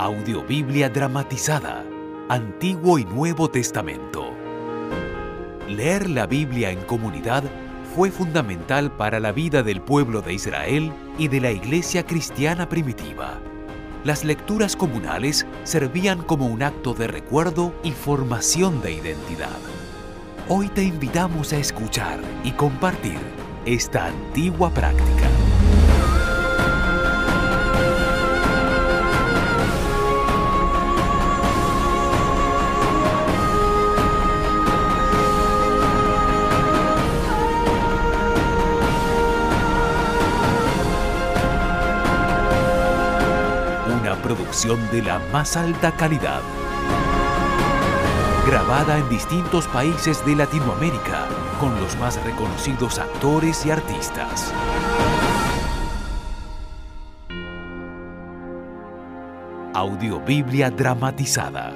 Audiobiblia dramatizada, Antiguo y Nuevo Testamento. Leer la Biblia en comunidad fue fundamental para la vida del pueblo de Israel y de la iglesia cristiana primitiva. Las lecturas comunales servían como un acto de recuerdo y formación de identidad. Hoy te invitamos a escuchar y compartir esta antigua práctica. De la más alta calidad. Grabada en distintos países de Latinoamérica con los más reconocidos actores y artistas. Audiobiblia dramatizada.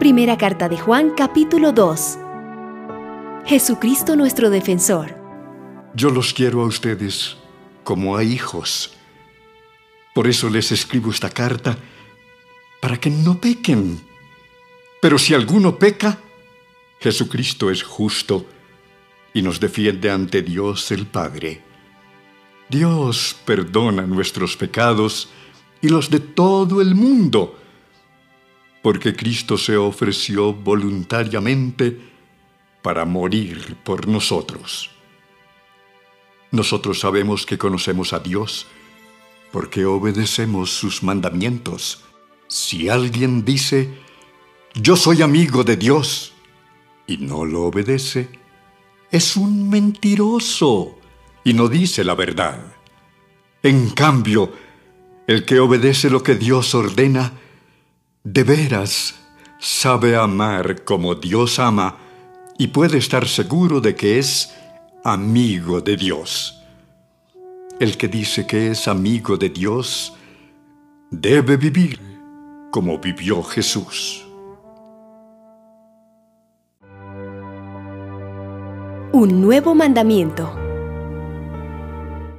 Primera carta de Juan capítulo 2. Jesucristo nuestro defensor. Yo los quiero a ustedes como a hijos. Por eso les escribo esta carta, para que no pequen. Pero si alguno peca, Jesucristo es justo y nos defiende ante Dios el Padre. Dios perdona nuestros pecados y los de todo el mundo, porque Cristo se ofreció voluntariamente para morir por nosotros. Nosotros sabemos que conocemos a Dios porque obedecemos sus mandamientos. Si alguien dice, yo soy amigo de Dios, y no lo obedece, es un mentiroso y no dice la verdad. En cambio, el que obedece lo que Dios ordena, de veras sabe amar como Dios ama y puede estar seguro de que es amigo de Dios. El que dice que es amigo de Dios debe vivir como vivió Jesús. Un nuevo mandamiento.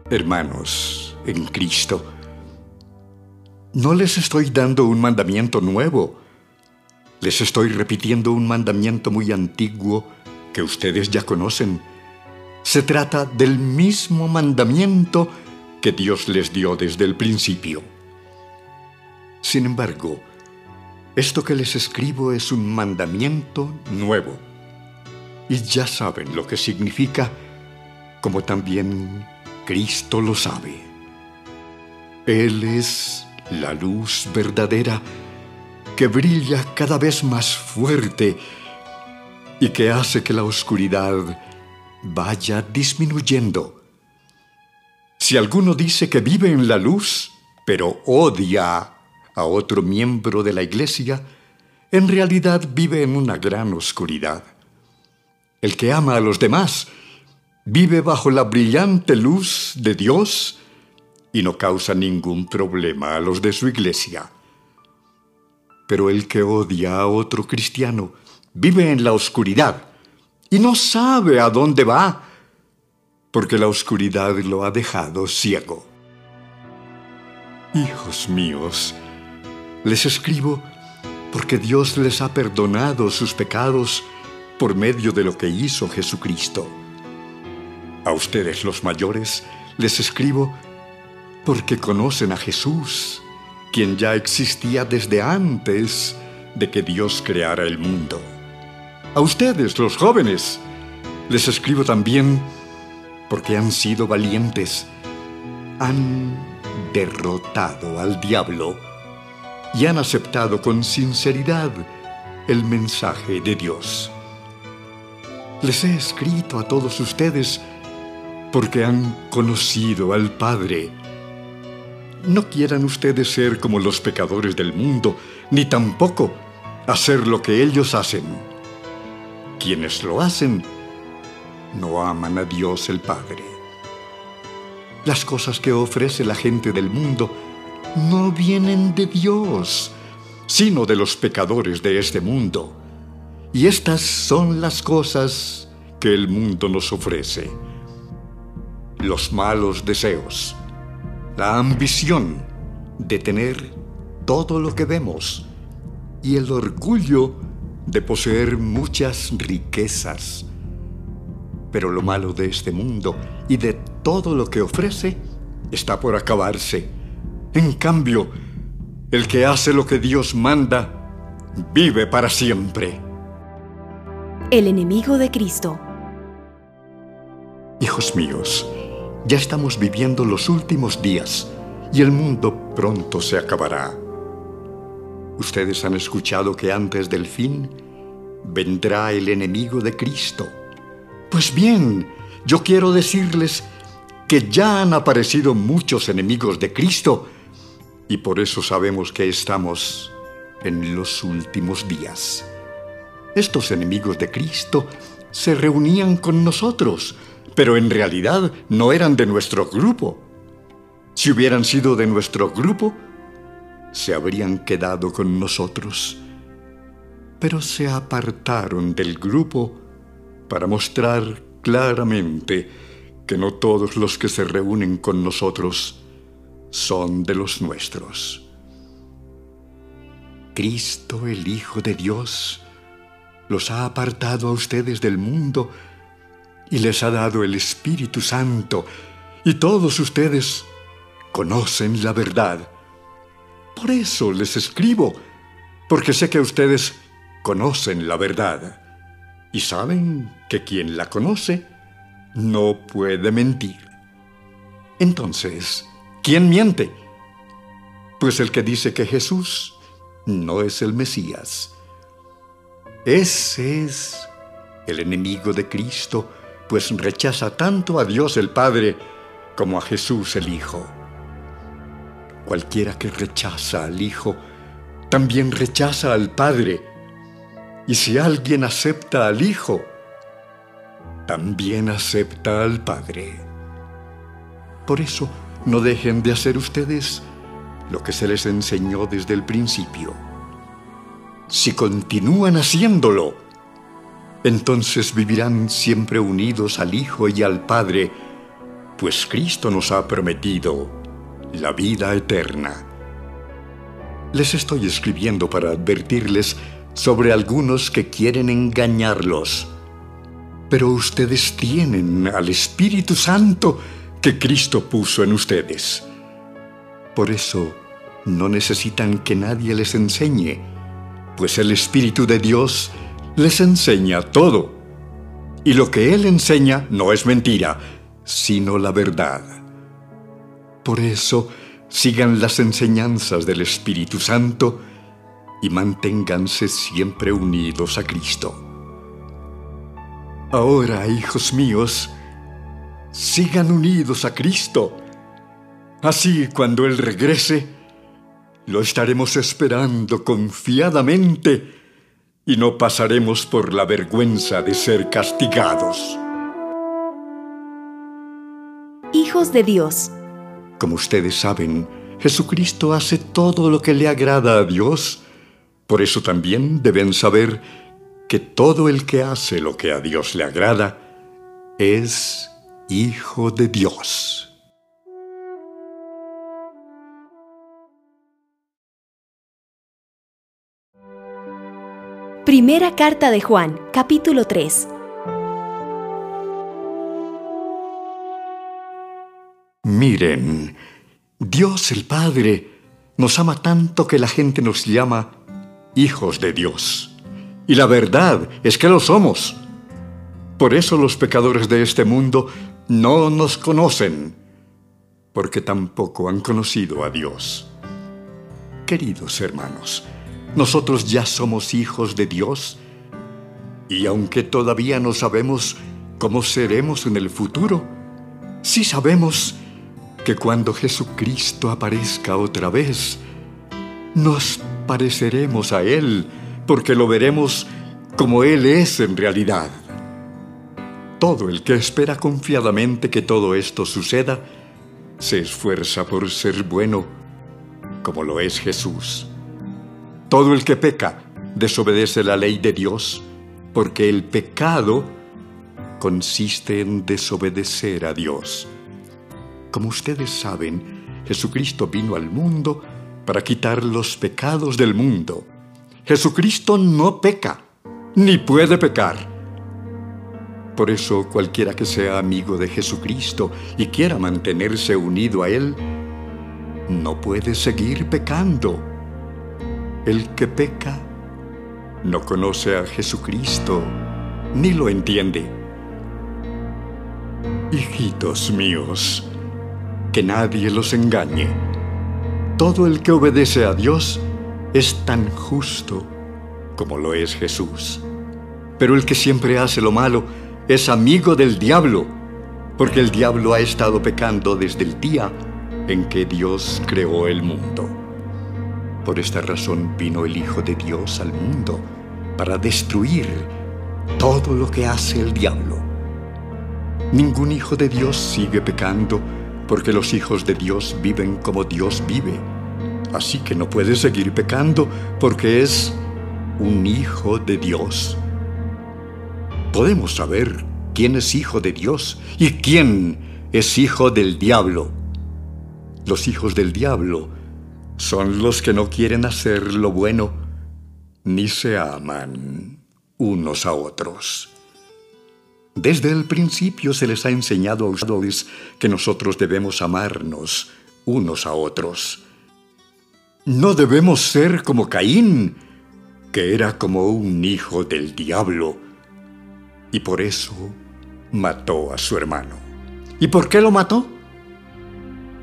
Hermanos, en Cristo, no les estoy dando un mandamiento nuevo. Les estoy repitiendo un mandamiento muy antiguo que ustedes ya conocen. Se trata del mismo mandamiento que Dios les dio desde el principio. Sin embargo, esto que les escribo es un mandamiento nuevo. Y ya saben lo que significa, como también Cristo lo sabe. Él es la luz verdadera que brilla cada vez más fuerte y que hace que la oscuridad vaya disminuyendo. Si alguno dice que vive en la luz, pero odia a otro miembro de la iglesia, en realidad vive en una gran oscuridad. El que ama a los demás vive bajo la brillante luz de Dios y no causa ningún problema a los de su iglesia. Pero el que odia a otro cristiano vive en la oscuridad y no sabe a dónde va, porque la oscuridad lo ha dejado ciego. Hijos míos, les escribo porque Dios les ha perdonado sus pecados por medio de lo que hizo Jesucristo. A ustedes los mayores les escribo porque conocen a Jesús, quien ya existía desde antes de que Dios creara el mundo. A ustedes, los jóvenes, les escribo también porque han sido valientes, han derrotado al diablo y han aceptado con sinceridad el mensaje de Dios. Les he escrito a todos ustedes porque han conocido al Padre. No quieran ustedes ser como los pecadores del mundo, ni tampoco hacer lo que ellos hacen. Quienes lo hacen no aman a Dios el Padre. Las cosas que ofrece la gente del mundo no vienen de Dios, sino de los pecadores de este mundo. Y estas son las cosas que el mundo nos ofrece. los malos deseos, la ambición de tener todo lo que vemos y el orgullo de poseer muchas riquezas. Pero lo malo de este mundo y de todo lo que ofrece está por acabarse. En cambio, el que hace lo que Dios manda, vive para siempre. El enemigo de Cristo. Hijos míos, ya estamos viviendo los últimos días y el mundo pronto se acabará. Ustedes han escuchado que antes del fin vendrá el enemigo de Cristo. Pues bien, yo quiero decirles que ya han aparecido muchos enemigos de Cristo y por eso sabemos que estamos en los últimos días. Estos enemigos de Cristo se reunían con nosotros, pero en realidad no eran de nuestro grupo. Si hubieran sido de nuestro grupo, se habrían quedado con nosotros, pero se apartaron del grupo para mostrar claramente que no todos los que se reúnen con nosotros son de los nuestros. Cristo, el Hijo de Dios, los ha apartado a ustedes del mundo y les ha dado el Espíritu Santo, y todos ustedes conocen la verdad. Por eso les escribo, porque sé que ustedes conocen la verdad y saben que quien la conoce no puede mentir. Entonces, ¿quién miente? Pues el que dice que Jesús no es el Mesías. Ese es el enemigo de Cristo, pues rechaza tanto a Dios el Padre como a Jesús el Hijo. Cualquiera que rechaza al Hijo, también rechaza al Padre. Y si alguien acepta al Hijo, también acepta al Padre. Por eso, no dejen de hacer ustedes lo que se les enseñó desde el principio. Si continúan haciéndolo, entonces vivirán siempre unidos al Hijo y al Padre, pues Cristo nos ha prometido la vida eterna. Les estoy escribiendo para advertirles sobre algunos que quieren engañarlos. Pero ustedes tienen al Espíritu Santo que Cristo puso en ustedes. Por eso no necesitan que nadie les enseñe, pues el Espíritu de Dios les enseña todo. Y lo que Él enseña no es mentira, sino la verdad. Por eso, sigan las enseñanzas del Espíritu Santo y manténganse siempre unidos a Cristo. Ahora, hijos míos, sigan unidos a Cristo. Así, cuando Él regrese, lo estaremos esperando confiadamente y no pasaremos por la vergüenza de ser castigados. Hijos de Dios, como ustedes saben, Jesucristo hace todo lo que le agrada a Dios. Por eso también deben saber que todo el que hace lo que a Dios le agrada es hijo de Dios. Primera carta de Juan, capítulo 3. Miren, Dios el Padre nos ama tanto que la gente nos llama hijos de Dios. Y la verdad es que lo somos. Por eso los pecadores de este mundo no nos conocen, porque tampoco han conocido a Dios. Queridos hermanos, nosotros ya somos hijos de Dios y aunque todavía no sabemos cómo seremos en el futuro, sí sabemos que cuando Jesucristo aparezca otra vez, nos pareceremos a Él porque lo veremos como Él es en realidad. Todo el que espera confiadamente que todo esto suceda, se esfuerza por ser bueno, como lo es Jesús. Todo el que peca desobedece la ley de Dios, porque el pecado consiste en desobedecer a Dios como ustedes saben, Jesucristo vino al mundo para quitar los pecados del mundo. Jesucristo no peca, ni puede pecar. Por eso cualquiera que sea amigo de Jesucristo y quiera mantenerse unido a Él, no puede seguir pecando. El que peca no conoce a Jesucristo ni lo entiende. Hijitos míos, que nadie los engañe. Todo el que obedece a Dios es tan justo como lo es Jesús. Pero el que siempre hace lo malo es amigo del diablo, porque el diablo ha estado pecando desde el día en que Dios creó el mundo. Por esta razón vino el Hijo de Dios al mundo, para destruir todo lo que hace el diablo. Ningún hijo de Dios sigue pecando porque los hijos de Dios viven como Dios vive. Así que no puede seguir pecando porque es un hijo de Dios. Podemos saber quién es hijo de Dios y quién es hijo del diablo. Los hijos del diablo son los que no quieren hacer lo bueno ni se aman unos a otros. Desde el principio se les ha enseñado a ustedes que nosotros debemos amarnos unos a otros. No debemos ser como Caín, que era como un hijo del diablo, y por eso mató a su hermano. ¿Y por qué lo mató?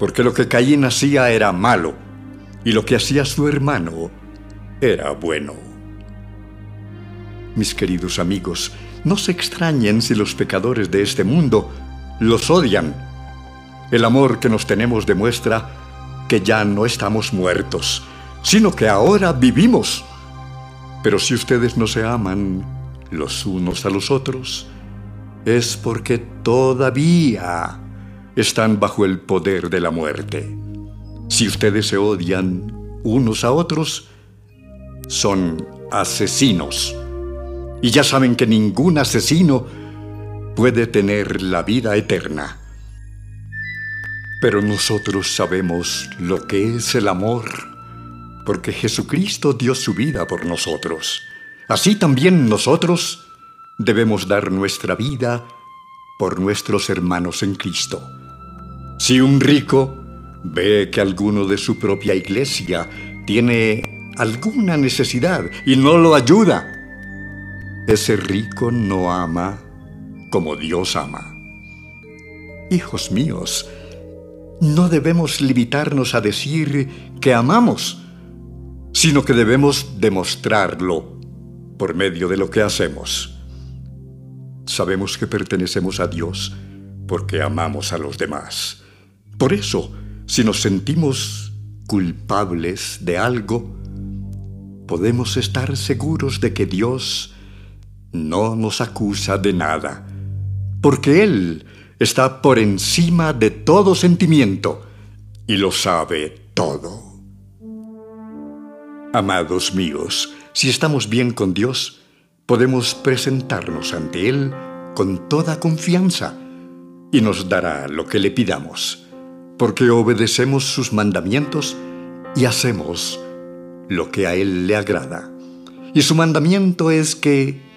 Porque lo que Caín hacía era malo, y lo que hacía su hermano era bueno. Mis queridos amigos, no se extrañen si los pecadores de este mundo los odian. El amor que nos tenemos demuestra que ya no estamos muertos, sino que ahora vivimos. Pero si ustedes no se aman los unos a los otros, es porque todavía están bajo el poder de la muerte. Si ustedes se odian unos a otros, son asesinos y ya saben que ningún asesino puede tener la vida eterna. Pero nosotros sabemos lo que es el amor, porque Jesucristo dio su vida por nosotros. Así también nosotros debemos dar nuestra vida por nuestros hermanos en Cristo. Si un rico ve que alguno de su propia iglesia tiene alguna necesidad y no lo ayuda, ese rico no ama como Dios ama. Hijos míos, no debemos limitarnos a decir que amamos, sino que debemos demostrarlo por medio de lo que hacemos. Sabemos que pertenecemos a Dios porque amamos a los demás. Por eso, si nos sentimos culpables de algo, podemos estar seguros de que Dios no nos acusa de nada, porque Él está por encima de todo sentimiento y lo sabe todo. Amados míos, si estamos bien con Dios, podemos presentarnos ante Él con toda confianza y nos dará lo que le pidamos, porque obedecemos sus mandamientos y hacemos lo que a Él le agrada. Y su mandamiento es que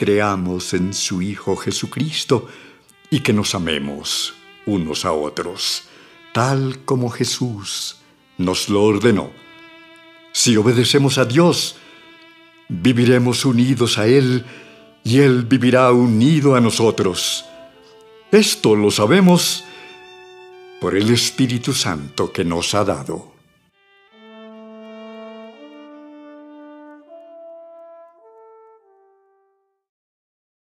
creamos en su Hijo Jesucristo y que nos amemos unos a otros, tal como Jesús nos lo ordenó. Si obedecemos a Dios, viviremos unidos a Él y Él vivirá unido a nosotros. Esto lo sabemos por el Espíritu Santo que nos ha dado.